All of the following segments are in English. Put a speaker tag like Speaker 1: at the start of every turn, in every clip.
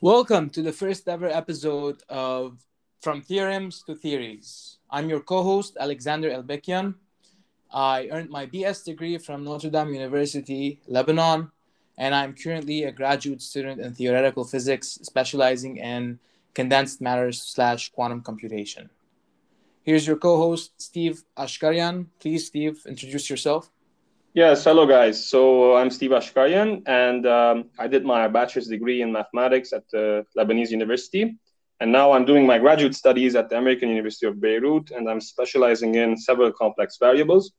Speaker 1: Welcome to the first ever episode of From Theorems to Theories. I'm your co host, Alexander Elbekian. I earned my BS degree from Notre Dame University, Lebanon, and I'm currently a graduate student in theoretical physics, specializing in condensed matter slash quantum computation. Here's your co host, Steve Ashkarian. Please, Steve, introduce yourself.
Speaker 2: Yes, hello guys. So I'm Steve Ashkarian, and um, I did my bachelor's degree in mathematics at the Lebanese University. And now I'm doing my graduate studies at the American University of Beirut, and I'm specializing in several complex variables.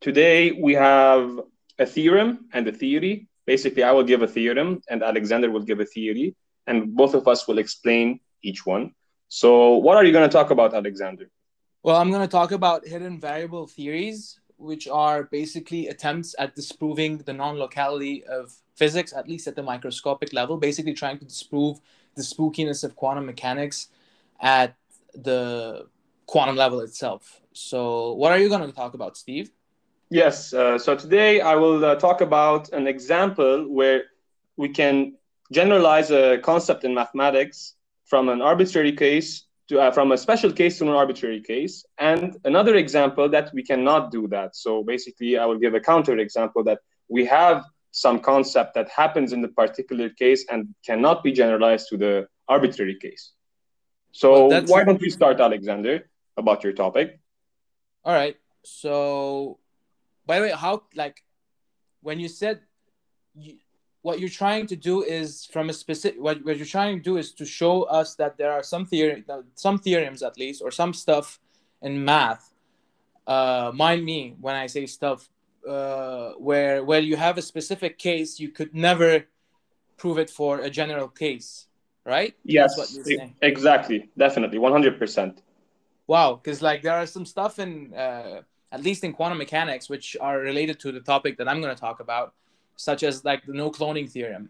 Speaker 2: Today we have a theorem and a theory. Basically, I will give a theorem, and Alexander will give a theory, and both of us will explain each one. So, what are you going to talk about, Alexander?
Speaker 1: Well, I'm going to talk about hidden variable theories, which are basically attempts at disproving the non-locality of physics, at least at the microscopic level, basically trying to disprove the spookiness of quantum mechanics at the quantum level itself. So, what are you going to talk about, Steve?
Speaker 2: Yes. Uh, so today I will uh, talk about an example where we can generalize a concept in mathematics from an arbitrary case to, uh, from a special case to an arbitrary case. And another example that we cannot do that. So basically, I will give a counter example that we have some concept that happens in the particular case and cannot be generalized to the arbitrary case. So well, why don't we start, Alexander, about your topic?
Speaker 1: All right. So, by the way, how like when you said you, what you're trying to do is from a specific what, what you're trying to do is to show us that there are some theory some theorems at least or some stuff in math uh mind me when i say stuff uh where where you have a specific case you could never prove it for a general case right?
Speaker 2: Yes exactly. Definitely 100%
Speaker 1: wow because like there are some stuff in uh at least in quantum mechanics which are related to the topic that i'm going to talk about such as like the no cloning theorem.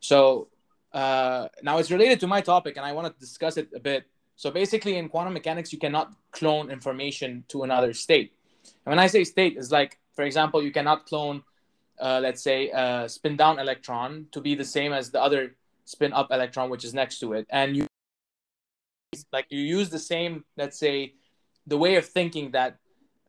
Speaker 1: So uh, now it's related to my topic, and I want to discuss it a bit. So basically, in quantum mechanics, you cannot clone information to another state. And when I say state, is like, for example, you cannot clone, uh, let's say, a spin down electron to be the same as the other spin up electron, which is next to it, and you like you use the same, let's say, the way of thinking that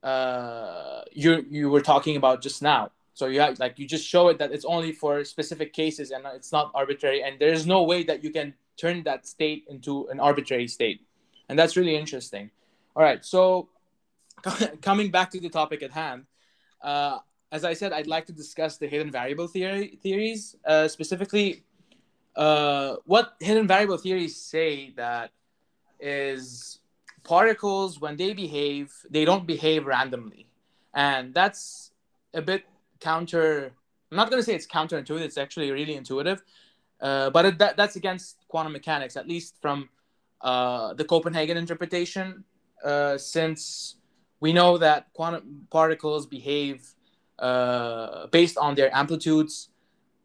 Speaker 1: uh, you you were talking about just now. So you have like you just show it that it's only for specific cases and it's not arbitrary, and there's no way that you can turn that state into an arbitrary state, and that's really interesting. All right, so coming back to the topic at hand, uh, as I said, I'd like to discuss the hidden variable theory theories uh, specifically. Uh, what hidden variable theories say that is particles when they behave, they don't behave randomly, and that's a bit counter. I'm not going to say it's counterintuitive. It's actually really intuitive, uh, but it, that, that's against quantum mechanics, at least from uh, the Copenhagen interpretation, uh, since we know that quantum particles behave uh, based on their amplitudes,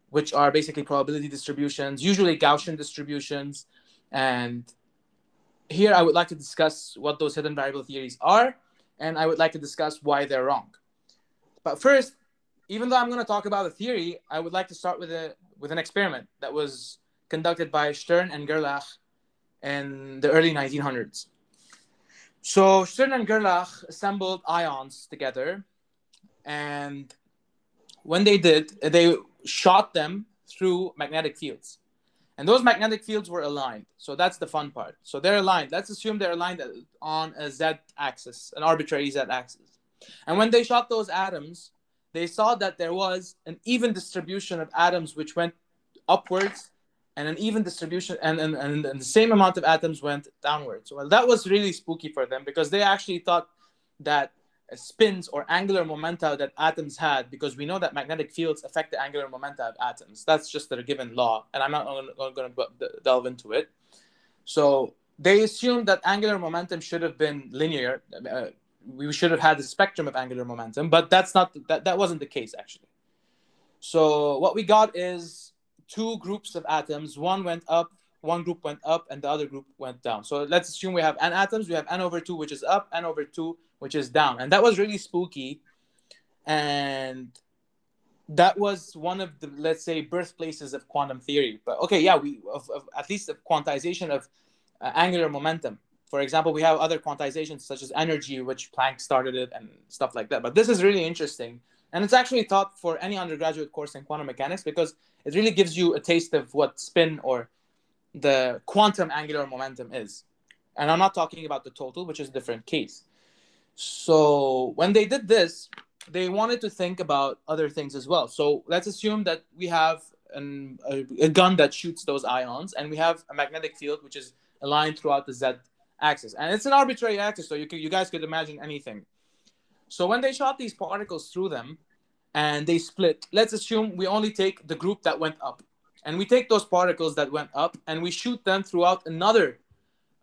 Speaker 1: which are basically probability distributions, usually Gaussian distributions. And here I would like to discuss what those hidden variable theories are, and I would like to discuss why they're wrong. But first, even though I'm going to talk about a theory, I would like to start with a with an experiment that was conducted by Stern and Gerlach in the early 1900s. So Stern and Gerlach assembled ions together, and when they did, they shot them through magnetic fields. And those magnetic fields were aligned. So that's the fun part. So they're aligned. Let's assume they're aligned on a z axis, an arbitrary z axis. And when they shot those atoms, they saw that there was an even distribution of atoms which went upwards and an even distribution and, and, and, and the same amount of atoms went downwards. Well, that was really spooky for them because they actually thought that spins or angular momenta that atoms had, because we know that magnetic fields affect the angular momenta of atoms. That's just a given law, and I'm not going to delve into it. So they assumed that angular momentum should have been linear, uh, we should have had a spectrum of angular momentum, but that's not that that wasn't the case actually. So what we got is two groups of atoms. One went up, one group went up, and the other group went down. So let's assume we have n atoms. We have n over two, which is up, n over two, which is down, and that was really spooky. And that was one of the let's say birthplaces of quantum theory. But okay, yeah, we of, of at least of quantization of uh, angular momentum. For example, we have other quantizations such as energy, which Planck started it, and stuff like that. But this is really interesting, and it's actually taught for any undergraduate course in quantum mechanics because it really gives you a taste of what spin or the quantum angular momentum is. And I'm not talking about the total, which is a different case. So when they did this, they wanted to think about other things as well. So let's assume that we have an, a, a, gun that shoots those ions, and we have a magnetic field which is aligned throughout the z axis, and it's an arbitrary axis, so you you guys could imagine anything. So when they shot these particles through them, and they split, let's assume we only take the group that went up, and we take those particles that went up, and we shoot them throughout another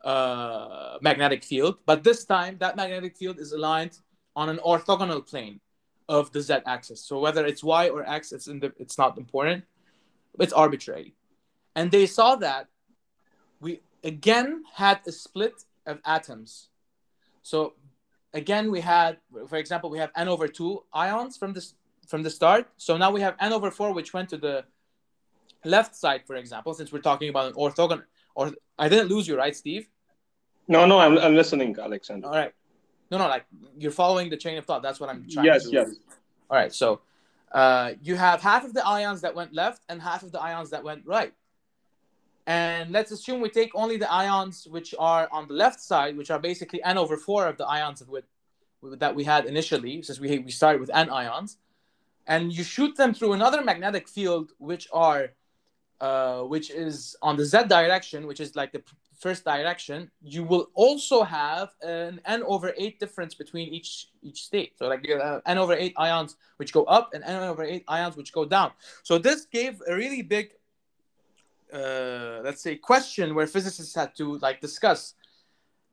Speaker 1: uh, magnetic field, but this time that magnetic field is aligned on an orthogonal plane of the z-axis. So whether it's y or x, it's in the it's not important. It's arbitrary. And they saw that we again had a split of atoms. So again, we had, for example, we have n over two ions from this from the start. So now we have n over four, which went to the left side, for example, since we're talking about an orthogonal. Or I didn't lose you, right, Steve?
Speaker 2: No, no, I'm, I'm listening, Alexander.
Speaker 1: All right. No, no, like you're following the chain of thought. That's what I'm trying
Speaker 2: yes,
Speaker 1: to.
Speaker 2: Yes, yes.
Speaker 1: All right. So uh, you have half of the ions that went left and half of the ions that went right. And let's assume we take only the ions which are on the left side, which are basically n over four of the ions with that we had initially, since we we started with n ions, and you shoot them through another magnetic field, which are uh, which is on the z direction, which is like the first direction, you will also have an n over 8 difference between each each state. So like n over 8 ions which go up and n over 8 ions which go down. So this gave a really big, uh, let's say, question where physicists had to like discuss.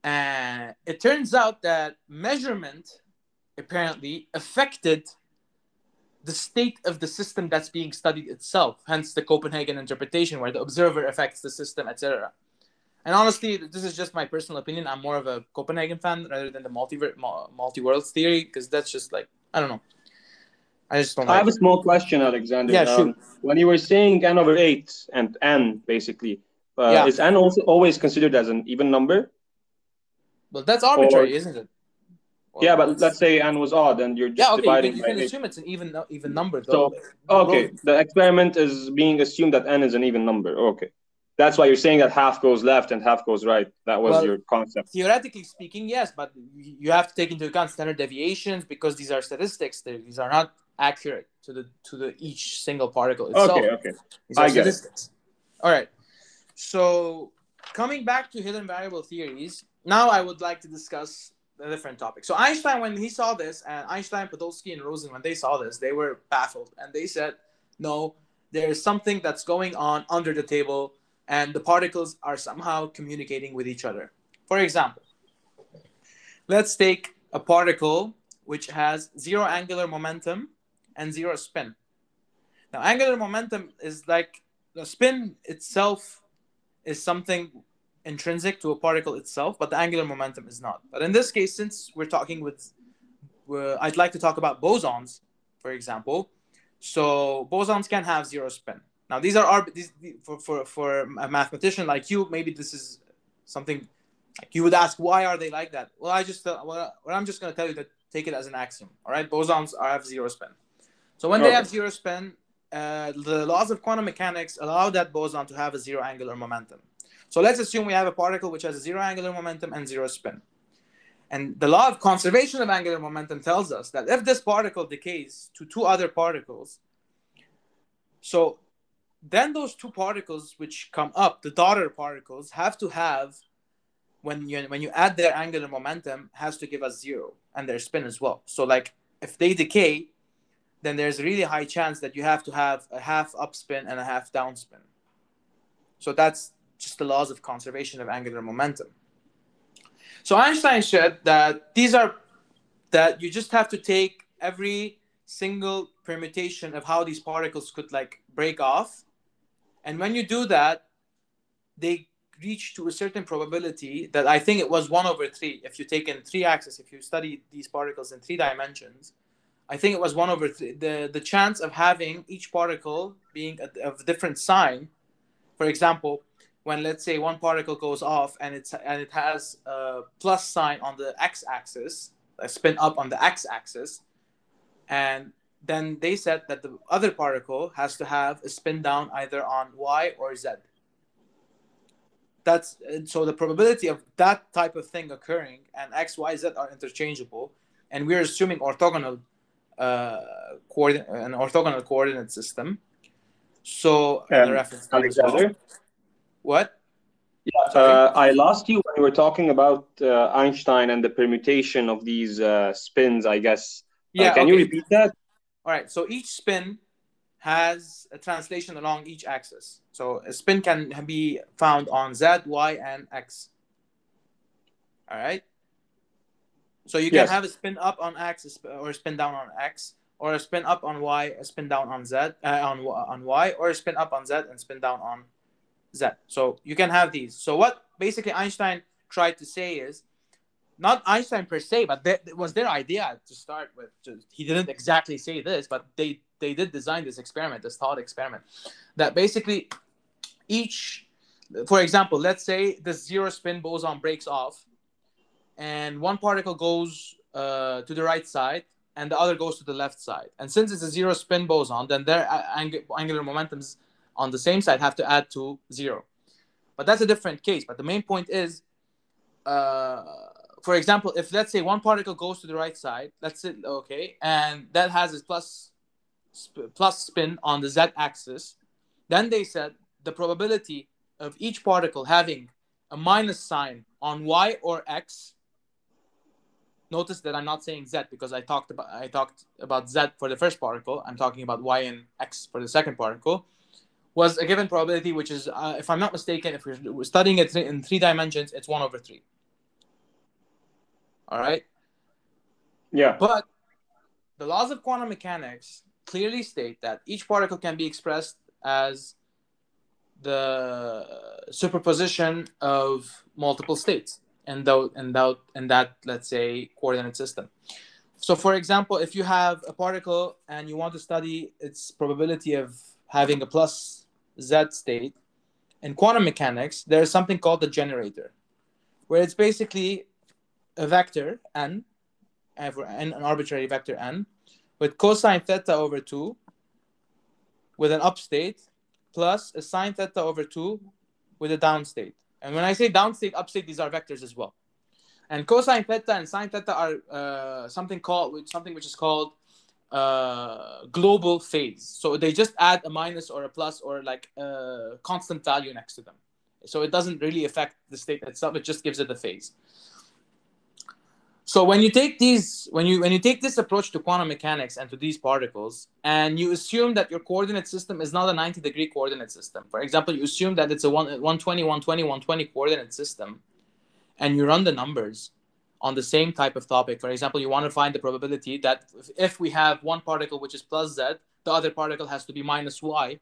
Speaker 1: And it turns out that measurement apparently affected the state of the system that's being studied itself hence the copenhagen interpretation where the observer affects the system etc and honestly, this is just my personal opinion. I'm more of a Copenhagen fan rather than the multi multi worlds theory because that's just like I don't know. I just don't.
Speaker 2: I like have it. a small question, Alexander.
Speaker 1: Yeah, um,
Speaker 2: When you were saying n over eight and n basically, uh, yeah. is n also always considered as an even number?
Speaker 1: Well, that's arbitrary, or, isn't it?
Speaker 2: Well, yeah, but let's say n was odd, and you're just yeah, okay, dividing.
Speaker 1: You can, you can assume it's an even even number.
Speaker 2: Though. So okay, the experiment is being assumed that n is an even number. Okay that's why you're saying that half goes left and half goes right. That was well, your concept.
Speaker 1: Theoretically speaking, yes, but you have to take into account standard deviations because these are statistics. These are not accurate to the to the each single particle itself.
Speaker 2: Okay, okay.
Speaker 1: I. Get it. All right. So coming back to hidden variable theories, now I would like to discuss a different topic. So Einstein, when he saw this, and Einstein, Podolsky, and Rosen, when they saw this, they were baffled, and they said, "No, there is something that's going on under the table and the particles are somehow communicating with each other. For example, let's take a particle which has zero angular momentum and zero spin. Now, angular momentum is like the spin itself is something intrinsic to a particle itself, but the angular momentum is not. But in this case, since we're talking with, uh, I'd like to talk about bosons, for example. So bosons can have zero spin. Now these are these for, for for a mathematician like you, maybe this is something like you would ask, why are they like that? Well, I just uh, well, I'm just going to tell you that take it as an axiom. All right, bosons are have zero spin. So when okay. they have zero spin, uh, the laws of quantum mechanics allow that boson to have a zero angular momentum. So let's assume we have a particle which has a zero angular momentum and zero spin. And the law of conservation of angular momentum tells us that if this particle decays to two other particles, so then those two particles which come up, the daughter particles, have to have when you when you add their angular momentum has to give us zero and their spin as well. So like if they decay, then there's a really high chance that you have to have a half up spin and a half down spin. So that's just the laws of conservation of angular momentum. So Einstein said that these are that you just have to take every single permutation of how these particles could like break off and when you do that, they reach to a certain probability that I think it was one over three. If you take in three axes, if you study these particles in three dimensions, I think it was one over th- the the chance of having each particle being a, of a different sign. For example, when let's say one particle goes off and it's and it has a plus sign on the x-axis, a spin up on the x-axis, and then they said that the other particle has to have a spin down either on y or z. That's so the probability of that type of thing occurring and x, y, z are interchangeable, and we're assuming orthogonal uh, coordinate an orthogonal coordinate system. So
Speaker 2: Um,
Speaker 1: reference name as well.
Speaker 2: Alexander,
Speaker 1: What?
Speaker 2: yeah, uh, I lost you when you were talking about uh, Einstein and the permutation of these uh, spins. I guess. Uh,
Speaker 1: Yeah.
Speaker 2: can you repeat that?
Speaker 1: All right. So each spin has a translation along each axis. So a spin can be found on z, y, and x. All right. So you can
Speaker 2: Yes.
Speaker 1: have a spin up on X or a spin down on x, or a spin up on y, a spin down on z, uh, on y- on y, or a spin up on z and spin down on z. So you can have these. So what basically Einstein tried to say is not Einstein per se, but that was their idea to start with. Just, he didn't exactly say this, but they they did design this experiment, this thought experiment, that basically each, for example, let's say the zero spin boson breaks off, and one particle goes uh, to the right side, and the other goes to the left side. And since it's a zero spin boson, then their ang- angular momentums on the same side have to add to zero. But that's a different case. But the main point is, uh, for example, if let's say one particle goes to the right side, let's say okay, and that has its plus sp- plus spin on the z-axis, then they said the probability of each particle having a minus sign on y or x. Notice that I'm not saying z because I talked about I talked about z for the first particle. I'm talking about y and x for the second particle. Was a given probability, which is, uh, if I'm not mistaken, if we're studying it in three dimensions, it's one over three. All right.
Speaker 2: Yeah.
Speaker 1: But the laws of quantum mechanics clearly state that each particle can be expressed as the superposition of multiple states in, tho- in, in that, let's say, coordinate system. So, for example, if you have a particle and you want to study its probability of having a plus z state, in quantum mechanics, there is something called the generator, where it's basically a vector n and an arbitrary vector n with cosine theta over 2 with an up state plus a sine theta over 2 with a downstate and when i say downstate upstate these are vectors as well. And cosine theta and sine theta are uh, something called something which is called uh, global phase. So they just add a minus or a plus or like a constant value next to them. So it doesn't really affect the state itself. It just gives it a phase so when you take these when you when you take this approach to quantum mechanics and to these particles and you assume that your coordinate system is not a 90 degree coordinate system for example you assume that it's a 1, 120 120 120 coordinate system and you run the numbers on the same type of topic for example you want to find the probability that if we have one particle which is plus z the other particle has to be minus y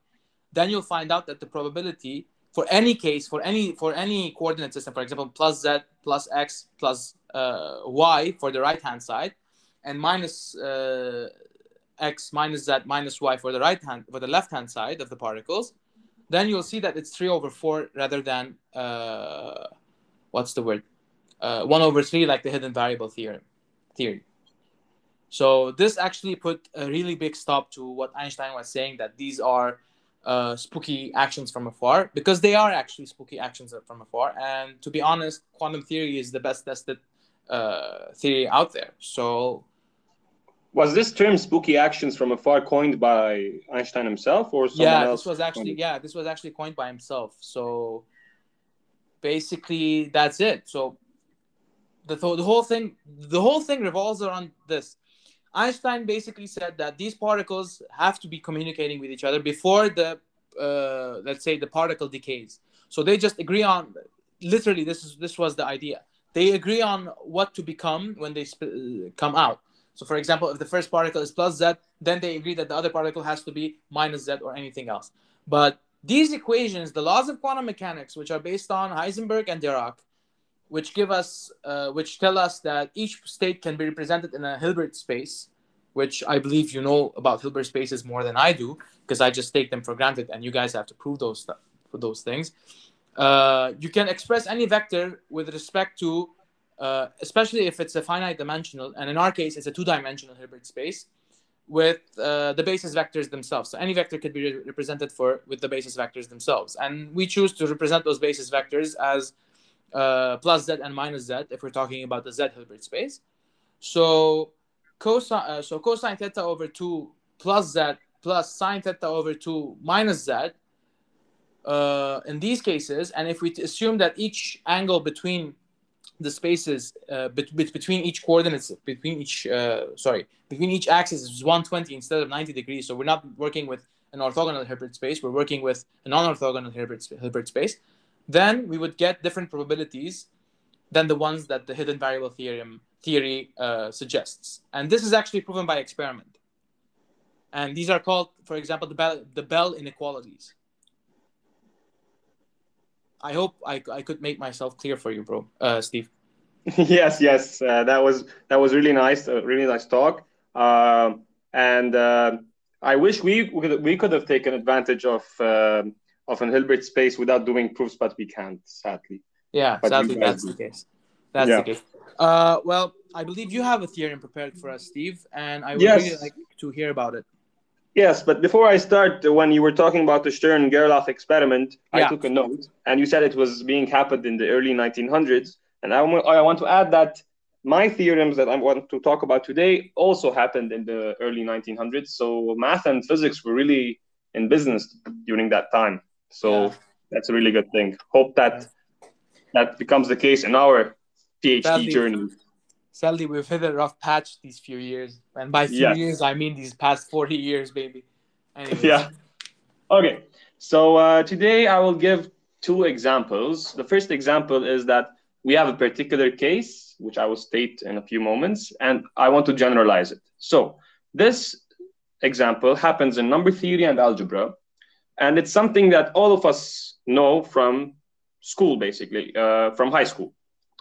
Speaker 1: then you'll find out that the probability for any case for any for any coordinate system for example plus z plus x plus uh, y for the right hand side and minus uh, x minus z minus y for the right hand for the left hand side of the particles then you'll see that it's 3 over 4 rather than uh, what's the word uh, 1 over 3 like the hidden variable theorem theory so this actually put a really big stop to what einstein was saying that these are uh, spooky actions from afar because they are actually spooky actions from afar. And to be honest, quantum theory is the best tested uh, theory out there. So
Speaker 2: Was this term "spooky actions from afar" coined by Einstein himself, or someone
Speaker 1: yeah,
Speaker 2: else?
Speaker 1: this was actually yeah, this was actually coined by himself. So basically, that's it. So the th- the whole thing the whole thing revolves around this. Einstein basically said that these particles have to be communicating with each other before the, uh, let's say, the particle decays. So they just agree on, literally, this is this was the idea. They agree on what to become when they sp- come out. So, for example, if the first particle is plus z, then they agree that the other particle has to be minus z or anything else. But these equations, the laws of quantum mechanics, which are based on Heisenberg and Dirac, which give us uh, which tell us that each state can be represented in a hilbert space which I believe you know about Hilbert spaces more than I do, because I just take them for granted, and you guys have to prove those for those things. Uh, you can express any vector with respect to, uh, especially if it's a finite dimensional, and in our case, it's a two-dimensional Hilbert space with uh, the basis vectors themselves. So any vector could be re- represented for with the basis vectors themselves, and we choose to represent those basis vectors as uh, plus z and minus z if we're talking about the z Hilbert space. So cosine uh, so cosine theta over two plus z plus sine theta over two minus z. Uh, in these cases, and if we assume that each angle between the spaces uh, bet- bet- between each coordinates between each uh, sorry between each axis is 120 instead of 90 degrees so we're not working with an orthogonal Hilbert space we're working with a non-orthogonal Hilbert, Hilbert space then we would get different probabilities than the ones that the hidden variable theorem theory uh, suggests. And this is actually proven by experiment. And these are called for example the bell, the bell inequalities I hope I, I could make myself clear for you, bro, uh, Steve.
Speaker 2: yes, yes, uh, that was that was really nice, uh, really nice talk. Um, and uh, I wish we we could, we could have taken advantage of um, of an Hilbert space without doing proofs, but we can't, sadly.
Speaker 1: Yeah,
Speaker 2: But
Speaker 1: sadly, that's
Speaker 2: do.
Speaker 1: the case. That's
Speaker 2: Yeah.
Speaker 1: the case. Uh, well, I believe you have a theorem prepared for us, Steve, and I would
Speaker 2: Yes.
Speaker 1: really like to hear about it.
Speaker 2: Yes, but before I start, when you were talking about the Stern Gerlach experiment, I took a note, and you said it was being happened in the early 1900s. And I I want to add that my theorems that I want to talk about today also happened in the early 1900s. So math and physics were really in business during that time. So
Speaker 1: Yeah.
Speaker 2: that's a really good thing. Hope that that becomes the case in our PhD
Speaker 1: Sadly-
Speaker 2: journey.
Speaker 1: Sadly, we've hit a rough patch these few years, and by few
Speaker 2: Yes.
Speaker 1: years, I mean these past forty years, baby. Anyways,
Speaker 2: Yeah. Okay. So uh, today I will give two examples. The first example is that we have a particular case, which I will state in a few moments, and I want to generalize it. So this example happens in number theory and algebra, and it's something that all of us know from school, basically, uh, from high school.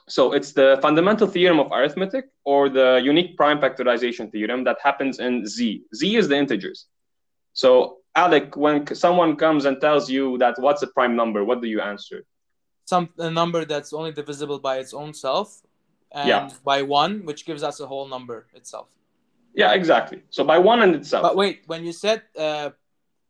Speaker 2: So it's the fundamental theorem of arithmetic or the unique prime factorization theorem that happens in Z. Z is the integers. So, Alec, when someone comes and tells you that what's a prime number, what do you answer?
Speaker 1: some a number that's only divisible by its own self, and
Speaker 2: Yeah.
Speaker 1: by one, which gives us a whole number itself.
Speaker 2: Yeah, exactly. So by one and itself.
Speaker 1: But wait, when you said uh,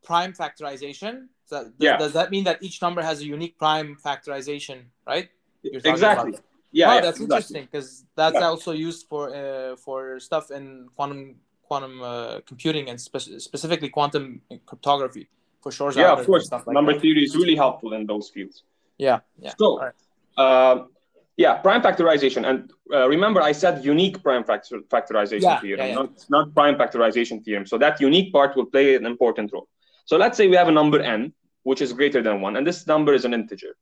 Speaker 1: prime factorization, does,
Speaker 2: Yeah.
Speaker 1: does that mean that each number has a unique prime factorization, right?
Speaker 2: Exactly.
Speaker 1: about-
Speaker 2: Yeah,
Speaker 1: oh,
Speaker 2: yeah,
Speaker 1: that's
Speaker 2: exactly.
Speaker 1: interesting because that's
Speaker 2: Yeah.
Speaker 1: also used for uh, for stuff in quantum quantum uh, computing and spe- specifically quantum cryptography for sure.
Speaker 2: Yeah, of course.
Speaker 1: stuff like
Speaker 2: Number
Speaker 1: that.
Speaker 2: theory is really helpful in those fields.
Speaker 1: Yeah, yeah.
Speaker 2: So,
Speaker 1: Alright.
Speaker 2: uh, yeah, prime factorization. And uh, remember, I said unique prime factor- factorization
Speaker 1: Yeah,
Speaker 2: theorem. Not, not prime factorization theorem. So that unique part will play an important role. So let's say we have a number n, which is greater than one, and this number is an integer.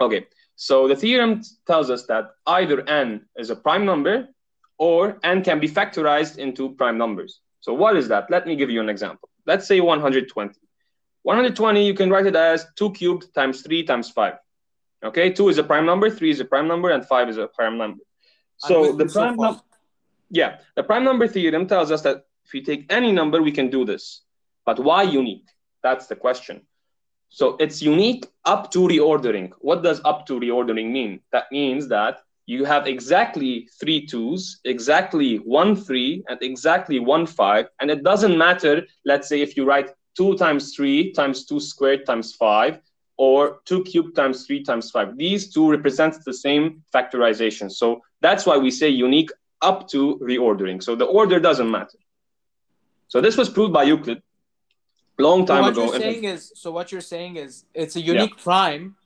Speaker 2: Okay, so the theorem tells us that either n is a prime number or n can be factorized into prime numbers. So what is that? Let me give you an example. Let's say 120. 120, you can write it as 2 cubed times 3 times 5. Okay, 2 is a prime number, 3 is a prime number, and 5 is a prime number. So the
Speaker 1: you so
Speaker 2: prime number, yeah, the prime number theorem tells us that if you take any number, we can do this. But why unique? That's the question. So it's unique up to reordering. What does up to reordering mean? That means that you have exactly three twos, exactly one three, and exactly one five. And it doesn't matter, let's say, if you write two times three times two squared times five, or two cubed times three times five. These two represent the same factorization. So that's why we say unique up to reordering. So the order doesn't matter. So this was proved by Euclid long
Speaker 1: So
Speaker 2: time
Speaker 1: what
Speaker 2: ago.
Speaker 1: you're
Speaker 2: and-
Speaker 1: saying is, so what you're saying is, it's a unique prime,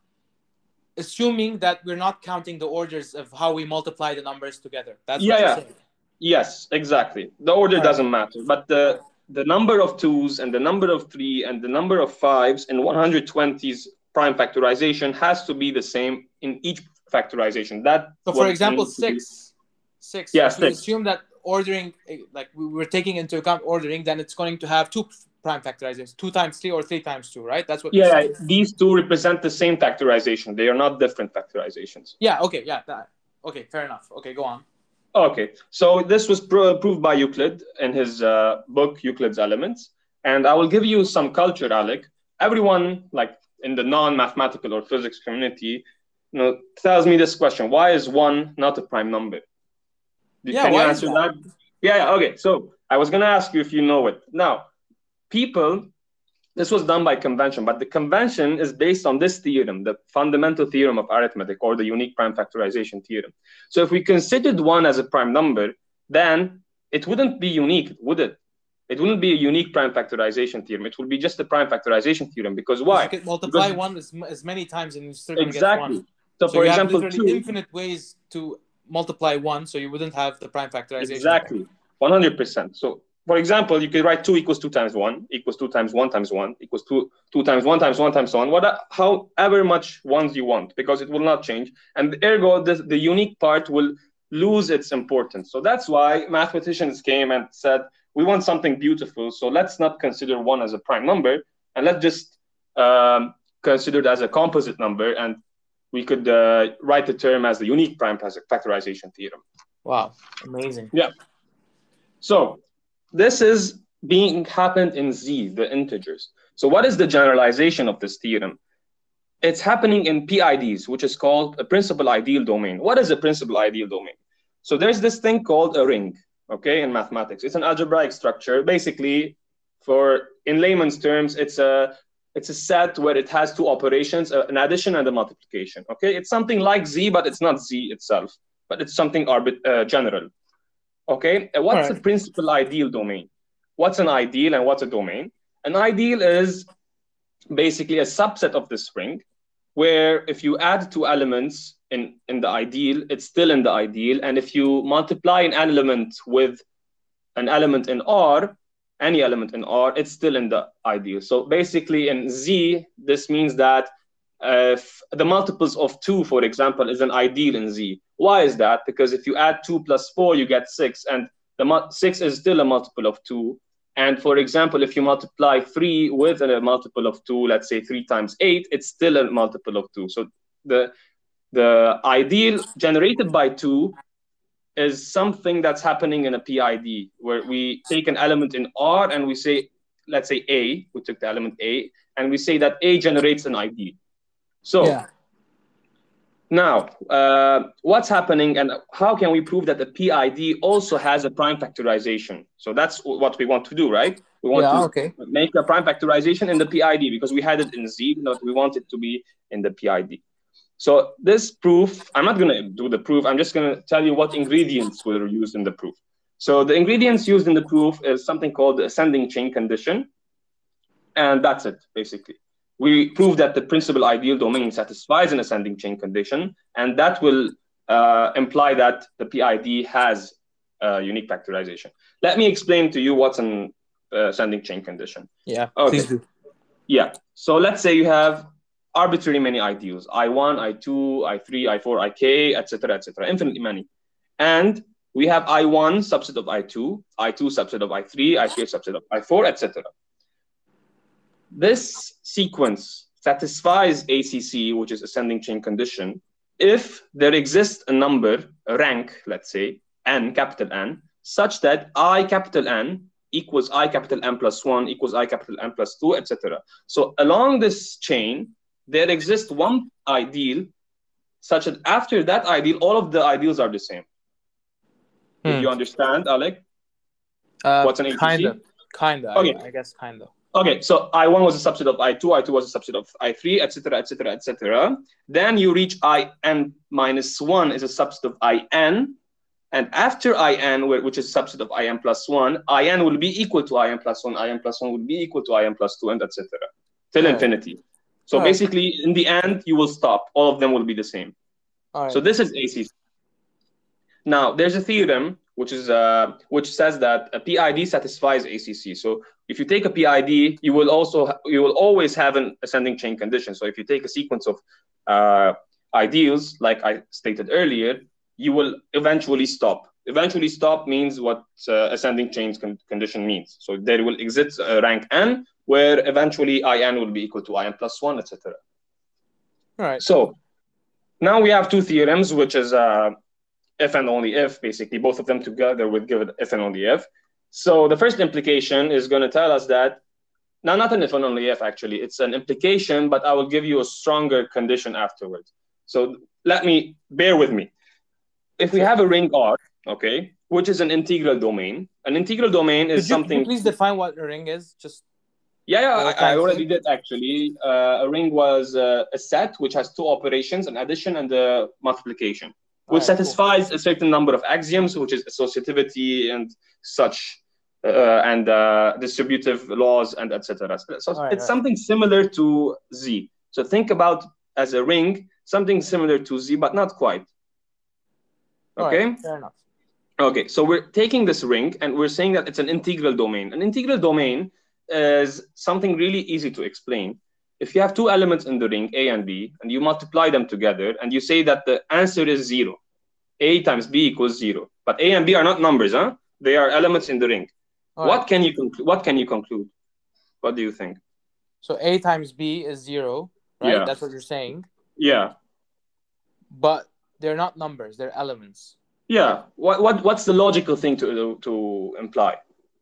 Speaker 1: assuming that we're not counting the orders of how we multiply the numbers together. That's
Speaker 2: Yeah,
Speaker 1: what you're
Speaker 2: yeah.
Speaker 1: saying.
Speaker 2: Yes, exactly. The order
Speaker 1: Alright.
Speaker 2: doesn't matter, but the the number of twos and the number of three and the number of fives in 120's prime factorization has to be the same in each factorization. That
Speaker 1: So, for example,
Speaker 2: means to be-
Speaker 1: six, six.
Speaker 2: Yeah,
Speaker 1: if we assume that ordering, eh, like we we're taking into account ordering, then it's going to have two prime factorizations, two times three or three times two, right? That's what.
Speaker 2: Yeah, these two represent the same factorization. They are not different factorizations.
Speaker 1: Yeah. Okay. Yeah. That. Okay. Fair enough. Okay. Go on.
Speaker 2: Okay, so this was pro- proved by Euclid in his uh, book Euclid's Elements, and I will give you some culture, Alec. Everyone, like in the non-mathematical or physics community, you know, tells me this question: Why is one not a prime number?
Speaker 1: Yeah,
Speaker 2: Can you
Speaker 1: why
Speaker 2: answer
Speaker 1: that?
Speaker 2: that? Yeah, yeah. Okay, so I was gonna ask you if you know it. Now, people this was done by convention, but the convention is based on this theorem, the fundamental theorem of arithmetic or the unique prime factorization theorem. So if we considered one as a prime number, then it wouldn't be unique, would it? It wouldn't be a unique prime factorization theorem. It would be just the prime factorization theorem because why?
Speaker 1: You could multiply
Speaker 2: Because-
Speaker 1: one as, as many times and you still
Speaker 2: Exactly.
Speaker 1: one.
Speaker 2: So,
Speaker 1: So
Speaker 2: for
Speaker 1: you
Speaker 2: example, two,
Speaker 1: infinite ways to multiply one, so you wouldn't have the prime factorization.
Speaker 2: Exactly, 100%. So, for example, you could write 2 equals 2 times 1 equals 2 times 1 times 1 equals 2, 2 times 1 times 1 times one. on, what, however much ones you want, because it will not change. And ergo, the, the unique part will lose its importance. So that's why mathematicians came and said, we want something beautiful, so let's not consider 1 as a prime number, and let's just um, consider it as a composite number, and we could uh, write the term as the unique prime factorization theorem.
Speaker 1: Wow, amazing. Yeah.
Speaker 2: So this is being happened in Z, the integers. So what is the generalization of this theorem? It's happening in PIDs, which is called a principal ideal domain. What is a principal ideal domain? So there's this thing called a ring, okay, in mathematics. It's an algebraic structure. Basically, for in layman's terms, it's a it's a set where it has two operations, uh, an addition and a multiplication. Okay, it's something like Z, but it's not Z itself, but it's something arbit- uh, general. Okay, what's
Speaker 1: Alright.
Speaker 2: a principal ideal domain? What's an ideal and what's a domain? An ideal is basically a subset of this ring, where if you add two elements in, in the ideal, it's still in the ideal. And if you multiply an element with an element in R, any element in R, it's still in the ideal. So basically in Z, this means that uh, if the multiples of 2, for example, is an ideal in Z. Why is that? Because if you add 2 plus 4, you get 6, and the 6 is still a multiple of 2. And for example, if you multiply 3 with a multiple of 2, let's say 3 times 8, it's still a multiple of 2. So the, the ideal generated by 2 is something that's happening in a PID, where we take an element in R and we say, let's say A, we took the element A, and we say that A generates an ideal. So
Speaker 1: Yeah.
Speaker 2: now, uh, what's happening and how can we prove that the PID also has a prime factorization? So that's what we want to do, right? We want
Speaker 1: Yeah,
Speaker 2: to
Speaker 1: okay.
Speaker 2: make a prime factorization in the PID because we had it in Z, but we want it to be in the PID. So this proof, I'm not going to do the proof. I'm just going to tell you what ingredients were used in the proof. So the ingredients used in the proof is something called the ascending chain condition. And that's it, basically. We prove that the principal ideal domain satisfies an ascending chain condition, and that will uh, imply that the PID has uh, unique factorization. Let me explain to you what's an uh, ascending chain condition.
Speaker 1: Yeah.
Speaker 2: Okay.
Speaker 1: Please do.
Speaker 2: Yeah. So let's say you have arbitrary many ideals: I1, I2, I3, I4, IK, etc., etc., infinitely many. And we have I1 subset of I2, I2 subset of I3, I3 subset of I4, etc. This sequence satisfies ACC, which is ascending chain condition, if there exists a number, a rank, let's say, n, capital N, such that I capital N equals I capital N plus 1 equals I capital N plus 2, etc. So along this chain, there exists one ideal such that after that ideal, all of the ideals are the same.
Speaker 1: Hmm.
Speaker 2: you understand, Alec?
Speaker 1: Uh,
Speaker 2: What's an ACC?
Speaker 1: Kinda. Kinda.
Speaker 2: Okay.
Speaker 1: I, I guess kinda.
Speaker 2: Okay, so I1 was a subset of I2, I2 was a subset of I3, etc., etc., etc. Then you reach In minus 1 is a subset of In. And after In, which is a subset of In plus 1, In will be equal to In plus 1, In plus 1 will be equal to In plus 2, and etc. Till
Speaker 1: Right.
Speaker 2: infinity. So
Speaker 1: Right.
Speaker 2: basically, in the end, you will stop. All of them will be the same.
Speaker 1: All right.
Speaker 2: So this is ACC. Now there's a theorem which is uh, which says that a PID satisfies ACC. So if you take a PID, you will also you will always have an ascending chain condition. So if you take a sequence of uh, ideals, like I stated earlier, you will eventually stop. Eventually stop means what uh, ascending chain con- condition means. So there will exist a rank n where eventually in will be equal to in plus one, etc.
Speaker 1: All right.
Speaker 2: So now we have two theorems, which is uh, if and only if, basically, both of them together would give it if and only if. So the first implication is going to tell us that, now not an if and only if, actually, it's an implication, but I will give you a stronger condition afterwards. So let me, bear with me. If we have a ring R, okay, which is an integral domain, an integral domain is
Speaker 1: Could you,
Speaker 2: something.
Speaker 1: please define what a ring is? Just
Speaker 2: Yeah, yeah, I, I already did actually. Uh, a ring was uh, a set which has two operations, an addition and a multiplication, which
Speaker 1: cool.
Speaker 2: satisfies a certain number of axioms, which is associativity and such, uh, and uh, distributive laws and etc. So
Speaker 1: Alright,
Speaker 2: it's
Speaker 1: alright.
Speaker 2: something similar to Z. So think about as a ring, something similar to Z, but not quite. Okay.
Speaker 1: right, fair enough.
Speaker 2: Okay, so we're taking this ring and we're saying that it's an integral domain. An integral domain is something really easy to explain. If you have two elements in the ring, A and B, and you multiply them together and you say that the answer is zero, A times B equals zero. But A and B are not numbers, huh? They are elements in the ring.
Speaker 1: All
Speaker 2: what
Speaker 1: right.
Speaker 2: can you conclude? What can you conclude? What do you think?
Speaker 1: So A times B is zero, right?
Speaker 2: Yeah.
Speaker 1: That's what you're saying.
Speaker 2: Yeah,
Speaker 1: But they're not numbers; they're elements.
Speaker 2: yeah. What what what's the logical thing to to imply?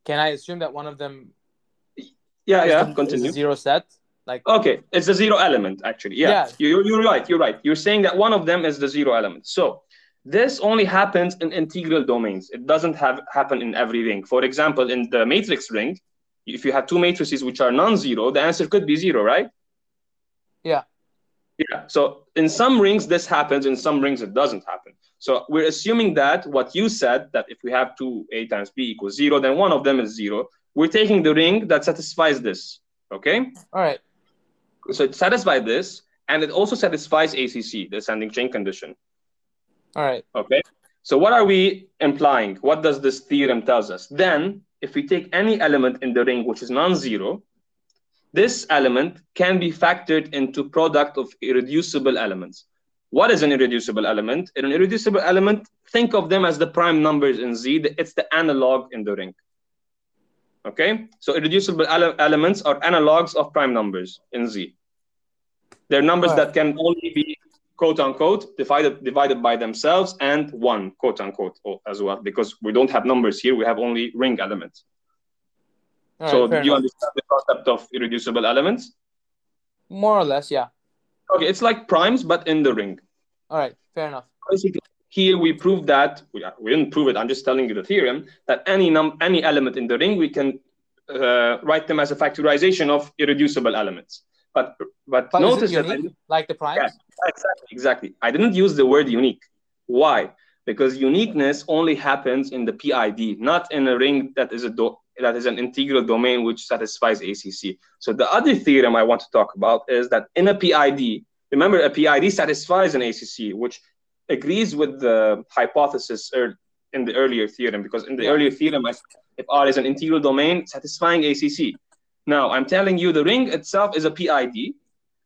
Speaker 1: Can I assume that one of them
Speaker 2: Yeah,
Speaker 1: is,
Speaker 2: yeah.
Speaker 1: the,
Speaker 2: Continue.
Speaker 1: zero set? Like
Speaker 2: Okay, it's a zero element actually. Yeah,
Speaker 1: Yeah.
Speaker 2: You, you're, you're right. You're right. You're saying that one of them is the zero element. So this only happens in integral domains. It doesn't have happen in every ring. For example, in the matrix ring, if you have two matrices which are non-zero, the answer could be zero, right?
Speaker 1: Yeah.
Speaker 2: Yeah. So in some rings this happens. In some rings it doesn't happen. So we're assuming that what you said that if we have two a times b equals zero, then one of them is zero. We're taking the ring that satisfies this. Okay
Speaker 1: all right,
Speaker 2: so it satisfies this and it also satisfies acc the ascending chain condition.
Speaker 1: All right.
Speaker 2: okay? So what are we implying? What does this theorem tells us? Then if we take any element in the ring which is non-zero this element can be factored into product of irreducible elements. What is an irreducible element? An irreducible element think of them as the prime numbers in z. It's the analog in the ring okay so irreducible ele- elements are analogs of prime numbers in z they're numbers
Speaker 1: Right.
Speaker 2: that can only be quote unquote divided divided by themselves and one quote unquote as well because we don't have numbers here we have only ring elements
Speaker 1: All
Speaker 2: so
Speaker 1: right,
Speaker 2: do you
Speaker 1: enough.
Speaker 2: understand the concept of irreducible elements
Speaker 1: More or less, yeah.
Speaker 2: okay it's like primes but in the ring
Speaker 1: All right, fair enough.
Speaker 2: basically here we prove that we, we didn't prove it i'm just telling you the theorem that any num any element in the ring we can uh, write them as a factorization of irreducible elements but but,
Speaker 1: But
Speaker 2: notice that
Speaker 1: like the primes?
Speaker 2: Yeah. Exactly, exactly. I didn't use the word unique. Why? Because uniqueness only happens in the PID, not in a ring that is a do- that is an integral domain which satisfies ACC. So the other theorem I want to talk about is that in a PID, remember a PID satisfies an ACC, which agrees with the hypothesis in the earlier theorem. Because in the
Speaker 1: Yeah.
Speaker 2: earlier theorem, if R is an integral domain satisfying ACC. Now I'm telling you the ring itself is a PID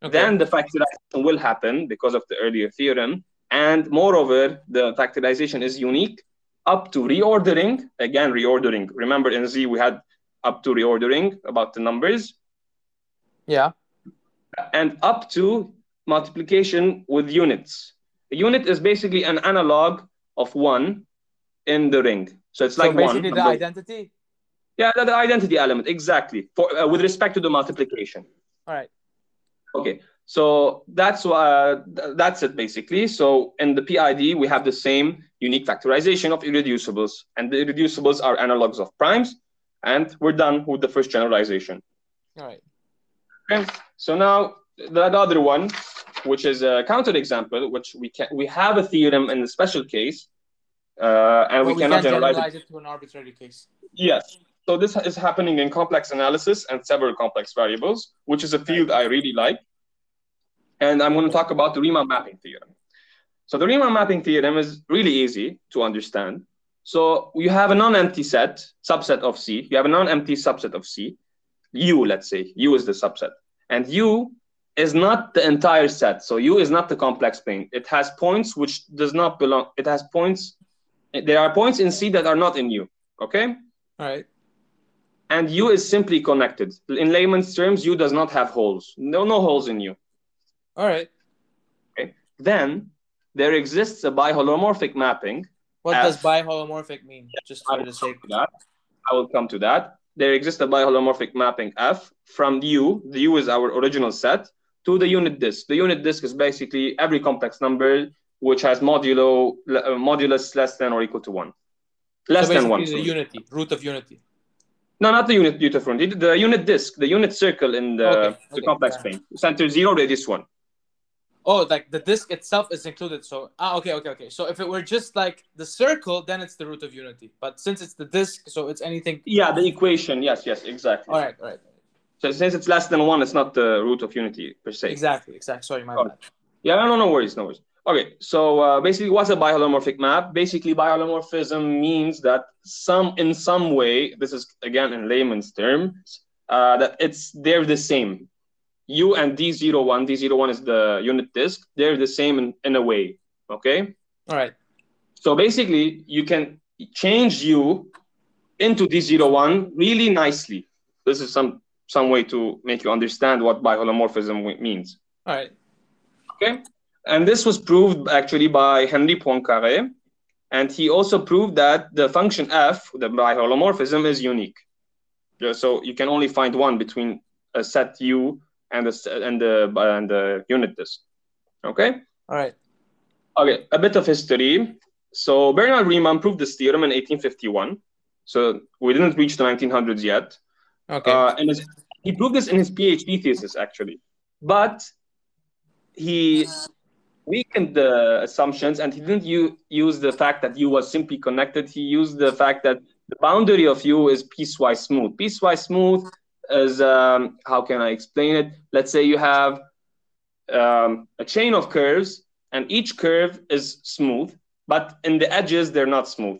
Speaker 1: Okay.
Speaker 2: then the factorization will happen because of the earlier theorem. And moreover, the factorization is unique up to reordering. Again, reordering. Remember in Z, we had up to reordering about the numbers,
Speaker 1: yeah.
Speaker 2: and up to multiplication with units. A unit is basically an analog of one in the ring. So it's like
Speaker 1: so basically
Speaker 2: one.
Speaker 1: the identity.
Speaker 2: yeah, the, the identity element, exactly, for, uh, with respect to the multiplication.
Speaker 1: All right.
Speaker 2: Okay, so that's uh, th- that's it basically. So in the PID, we have the same unique factorization of irreducibles, and the irreducibles are analogs of primes, and we're done with the first generalization.
Speaker 1: All right.
Speaker 2: Okay, so now the other one, which is a counterexample, which we can we have a theorem in the special case, uh, and
Speaker 1: But
Speaker 2: we,
Speaker 1: we
Speaker 2: cannot generalize,
Speaker 1: generalize
Speaker 2: it.
Speaker 1: it to an arbitrary case.
Speaker 2: Yes. So this is happening in complex analysis and several complex variables, which is a field I really like. And I'm going to talk about the Riemann mapping theorem. So the Riemann mapping theorem is really easy to understand. So you have a non-empty set, subset of C. You have a non-empty subset of C. U, let's say, U is the subset. And U is not the entire set. So U is not the complex plane. It has points which does not belong. It has points. There are points in C that are not in U. Okay?
Speaker 1: All right.
Speaker 2: and U is simply connected. In layman's terms, U does not have holes. No, no holes in U.
Speaker 1: All right. Okay.
Speaker 2: Then there exists a biholomorphic mapping
Speaker 1: What
Speaker 2: F.
Speaker 1: does biholomorphic mean? Just
Speaker 2: I
Speaker 1: for
Speaker 2: will
Speaker 1: the
Speaker 2: come
Speaker 1: sake.
Speaker 2: to that. I will come to that. There exists a biholomorphic mapping F from U. The U is our original set to the unit disk. The unit disk is basically every complex number which has modulo uh, modulus less than or equal to one. Less
Speaker 1: so
Speaker 2: than one.
Speaker 1: the unity, root of unity.
Speaker 2: No, not the unit root of unity. the unit disk, the unit circle in the,
Speaker 1: Okay,
Speaker 2: the
Speaker 1: okay,
Speaker 2: complex
Speaker 1: yeah.
Speaker 2: plane. Center zero, radius one.
Speaker 1: Oh, like the disk itself is included. So ah, okay, okay, okay. So if it were just like the circle, then it's the root of unity. But since it's the disk, so it's anything.
Speaker 2: Yeah, the equation. Yes, yes, exactly.
Speaker 1: All right, all right.
Speaker 2: So since it's less than one, it's not the root of unity per se.
Speaker 1: Exactly, exactly. Sorry, my bad.
Speaker 2: Yeah, no, no worries, no worries. Okay, so uh, basically, what's a biholomorphic map? Basically, biholomorphism means that some, in some way, this is again in layman's terms, uh, that it's they're the same. U and D01, D01 is the unit disk. They're the same in, in a way. Okay,
Speaker 1: All right.
Speaker 2: so basically, you can change U into D01 really nicely. This is some some way to make you understand what biholomorphism means.
Speaker 1: All right.
Speaker 2: Okay. And this was proved actually by Henri Poincaré. And he also proved that the function f, the biholomorphism, is unique. So you can only find one between a set U and the and the and the unit disk. Okay.
Speaker 1: All right.
Speaker 2: Okay. A bit of history. So Bernhard Riemann proved this theorem in 1851. So we didn't reach the 1900s yet.
Speaker 1: Okay.
Speaker 2: Uh, and his, he proved this in his PhD thesis, actually. But he weakened the assumptions and he didn't u- use the fact that U was simply connected. He used the fact that the boundary of U is piecewise smooth. Piecewise smooth is, um, how can I explain it? Let's say you have um, a chain of curves and each curve is smooth, but in the edges, they're not smooth.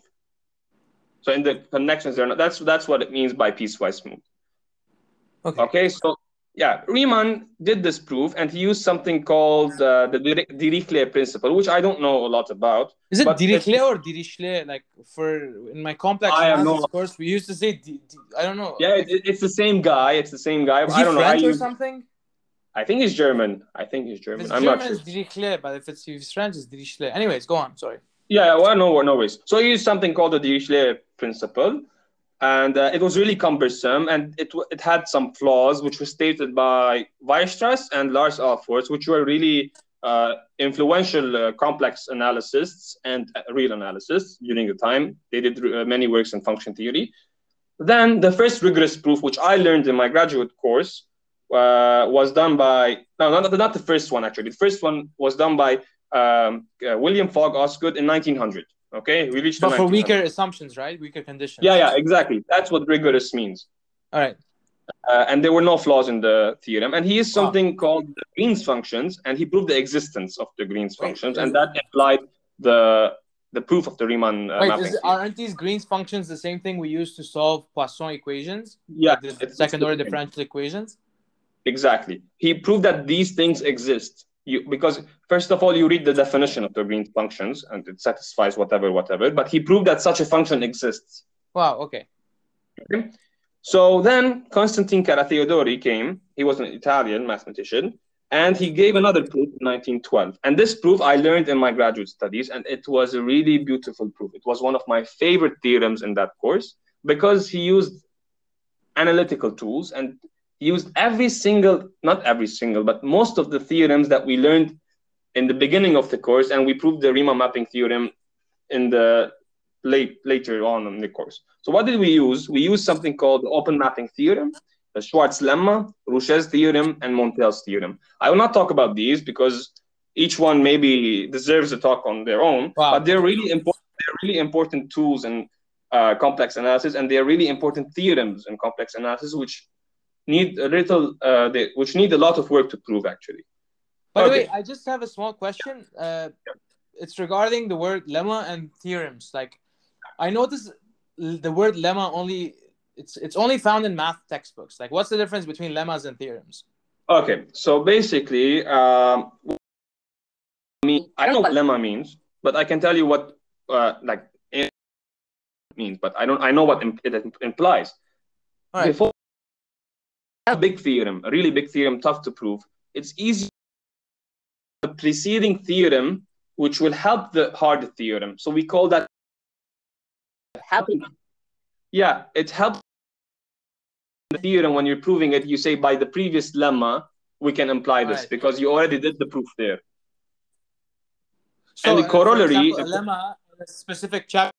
Speaker 2: So in the connections, they're not. That's that's what it means by piecewise smooth.
Speaker 1: Okay.
Speaker 2: Okay, so yeah, Riemann did this proof, and he used something called uh, the Dirichlet principle, which I don't know a lot about.
Speaker 1: Is it
Speaker 2: but
Speaker 1: Dirichlet or Dirichlet? Like for in my complex
Speaker 2: I have no-
Speaker 1: course, we used to say I don't know.
Speaker 2: Yeah, it, it- it's the same guy. It's the same guy.
Speaker 1: Is
Speaker 2: I
Speaker 1: he
Speaker 2: don't know. I,
Speaker 1: French or
Speaker 2: use,
Speaker 1: something?
Speaker 2: I think he's German. I think he's
Speaker 1: If
Speaker 2: German.
Speaker 1: it's
Speaker 2: I'm
Speaker 1: German,
Speaker 2: not sure.
Speaker 1: it's Dirichlet, but if it's, if it's French, it's Dirichlet. Anyways, go on. Sorry.
Speaker 2: Yeah, well, no, no worries. So he used something called the Dirichlet principle, and uh, it was really cumbersome, and it it had some flaws, which were stated by Weierstrass and Lars Ahlfors, which were really uh, influential uh, complex analysts and uh, real analysts during the time. They did uh, many works in function theory. Then the first rigorous proof, which I learned in my graduate course, uh, was done by no, not, not the first one actually. The first one was done by um, William Fogg Osgood in 1900. Okay, we reached
Speaker 1: But for
Speaker 2: 1900.
Speaker 1: weaker assumptions, right? Weaker conditions.
Speaker 2: Yeah, yeah, exactly. That's what rigorous means.
Speaker 1: All right.
Speaker 2: Uh, and there were no flaws in the theorem. And he used
Speaker 1: Wow.
Speaker 2: something called the Green's functions, and he proved the existence of the Green's functions,
Speaker 1: is
Speaker 2: and that implied the the proof of the Riemann uh,
Speaker 1: Wait,
Speaker 2: mapping.
Speaker 1: is aren't these Green's functions the same thing we use to solve Poisson equations?
Speaker 2: yeah,
Speaker 1: Like the second order differential equations?
Speaker 2: Exactly. He proved that these things exist. You, because first of all, you read the definition of the Green's functions, and it satisfies whatever, whatever. But he proved that such a function exists.
Speaker 1: Wow, okay.
Speaker 2: Okay? So then Constantine Carathéodory came. He was an Italian mathematician, and he gave another proof in 1912. And this proof I learned in my graduate studies, and it was a really beautiful proof. It was one of my favorite theorems in that course because he used analytical tools and used every single, not every single, but most of the theorems that we learned in the beginning of the course, and we proved the Riemann mapping theorem in the late later on in the course. So what did we use? We used something called the open mapping theorem, the Schwarz lemma, Rouché's theorem, and Montel's theorem. I will not talk about these because each one maybe deserves a talk on their own,
Speaker 1: Wow.
Speaker 2: but they're really important. They're really important tools in uh, complex analysis, and they're really important theorems in complex analysis, which need a little, uh, they, which need a lot of work to prove actually.
Speaker 1: By the way, I just have a small question. Uh, it's regarding the word lemma and theorems. Like, I noticed l- the word lemma only it's it's only found in math textbooks. Like, what's the difference between lemmas and theorems?
Speaker 2: Okay, so basically, um, I mean, I don't know what lemma means, but I can tell you what uh, like it means. But I don't. I know what it implies.
Speaker 1: All right.
Speaker 2: Before a big theorem, a really big theorem, tough to prove. It's easy. The preceding theorem, which will help the hard theorem. So we call that happens. Yeah, it helps the theorem when you're proving it. You say by the previous lemma we can imply this
Speaker 1: Right.
Speaker 2: because you already did the proof there.
Speaker 1: So,
Speaker 2: And the corollary-
Speaker 1: example, a lemma in a specific chapter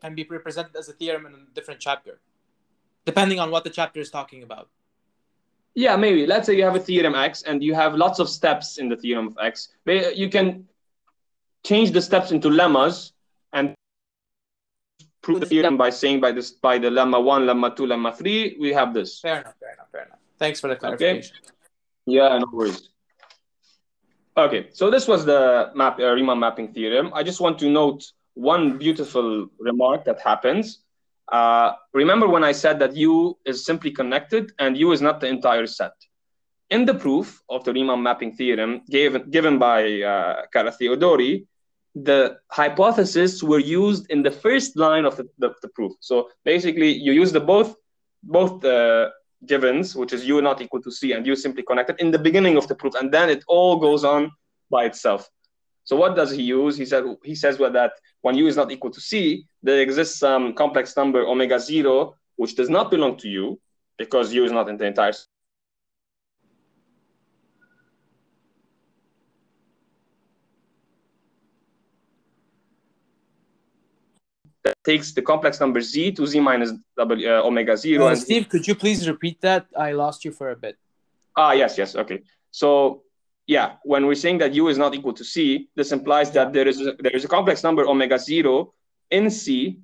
Speaker 1: can be represented as a theorem in a different chapter, depending on what the chapter is talking about.
Speaker 2: Yeah, maybe. Let's say you have a theorem X and you have lots of steps in the theorem of X. You can change the steps into lemmas and prove the theorem by saying by this by the lemma one, lemma two, lemma three, we have this.
Speaker 1: Fair enough. Fair enough. Fair enough. Thanks for the clarification. Okay.
Speaker 2: Yeah, no worries. Okay, so this was the map uh, Riemann mapping theorem. I just want to note one beautiful remark that happens. Uh, remember when I said that U is simply connected and U is not the entire set. In the proof of the Riemann mapping theorem given, given by uh, Carathéodory, the hypotheses were used in the first line of the, the, the proof. So basically, you use the both both the givens, which is u not equal to c, and u simply connected in the beginning of the proof, and then it all goes on by itself. So what does he use? He said he says well, that when u is not equal to c, there exists some complex number omega zero, which does not belong to u, because u is not in the entire. That takes the complex number z to z minus w, uh, omega zero.
Speaker 1: Uh,
Speaker 2: and
Speaker 1: Steve, could you please repeat that? I lost you for a bit.
Speaker 2: Ah, yes, yes. Okay. So, yeah, when we're saying that u is not equal to c, this implies that there is a, there is a complex number omega zero in c,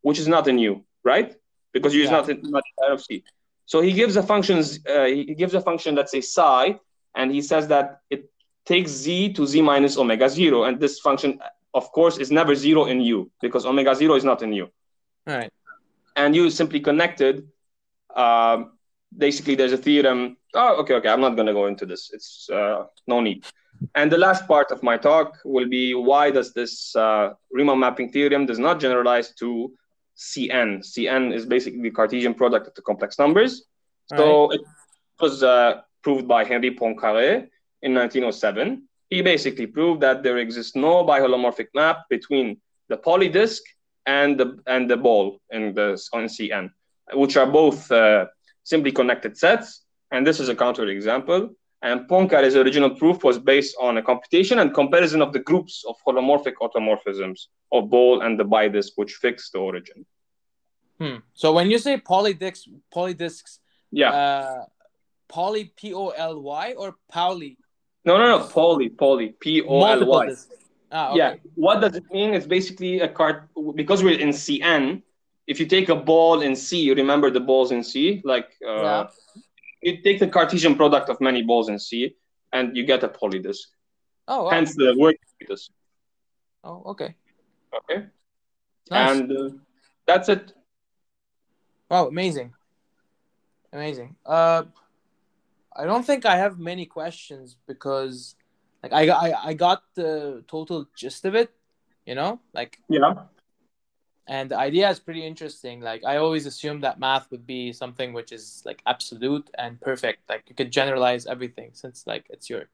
Speaker 2: which is not in u, right? Because u is not in, not inside of c. So he gives a function. Uh, he gives a function that's a psi, and he says that it takes z to z minus omega zero, and this function, of course, is never zero in u because omega zero is not in u
Speaker 1: All right.
Speaker 2: and u is simply connected. Um, basically, there's a theorem. Oh, okay, okay. I'm not going to go into this. It's uh, no need. And the last part of my talk will be why does this uh, Riemann mapping theorem does not generalize to Cn. Cn is basically the Cartesian product of the complex numbers. So it was uh, proved by Henri Poincaré in 1907. He basically proved that there exists no biholomorphic map between the polydisk and the and the ball in the on Cn, which are both uh, simply connected sets. And this is a counterexample. And Poincaré's original proof was based on a computation and comparison of the groups of holomorphic automorphisms of ball and the bidisk, which fix the origin.
Speaker 1: Hmm. So when you say polydiscs, polydiscs,
Speaker 2: Yeah.
Speaker 1: uh, poly P O L Y or Pauli?
Speaker 2: no, no, no. Poly, poly, P O L
Speaker 1: Multiple discs. Ah, okay.
Speaker 2: Yeah. What does it mean? It's basically a card because we're in Cn. If you take a ball in C, you remember the balls in C, like uh,
Speaker 1: Yeah.
Speaker 2: You take the Cartesian product of many balls in C, and you get a polydisk.
Speaker 1: Oh, wow.
Speaker 2: Hence the word polydisk.
Speaker 1: oh, okay.
Speaker 2: Okay.
Speaker 1: Nice.
Speaker 2: And uh, that's it.
Speaker 1: Wow, amazing. Amazing. Uh I don't think I have many questions because like I I, I got the total gist of it, you know? Like
Speaker 2: Yeah.
Speaker 1: And the idea is pretty interesting. Like I always assumed that math would be something which is like absolute and perfect. Like you could generalize everything since like it's your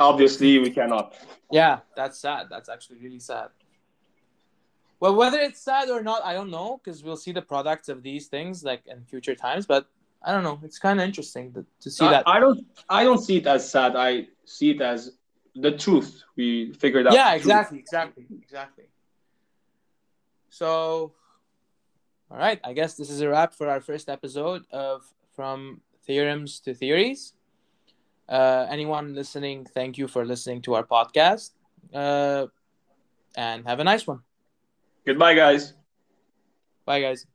Speaker 2: Obviously, we cannot.
Speaker 1: Yeah, that's sad. That's actually really sad. Well, whether it's sad or not, I don't know because we'll see the products of these things like in future times. But I don't know. It's kind of interesting to, to see
Speaker 2: I,
Speaker 1: that.
Speaker 2: I don't. I don't see it as sad. I see it as the truth. We figured out.
Speaker 1: yeah,
Speaker 2: the truth.
Speaker 1: exactly, exactly, exactly. So, all right. I guess this is a wrap for our first episode of From Theorems to Theories. Uh, anyone listening, thank you for listening to our podcast. Uh, and have a nice one.
Speaker 2: Goodbye, guys.
Speaker 1: Bye, guys.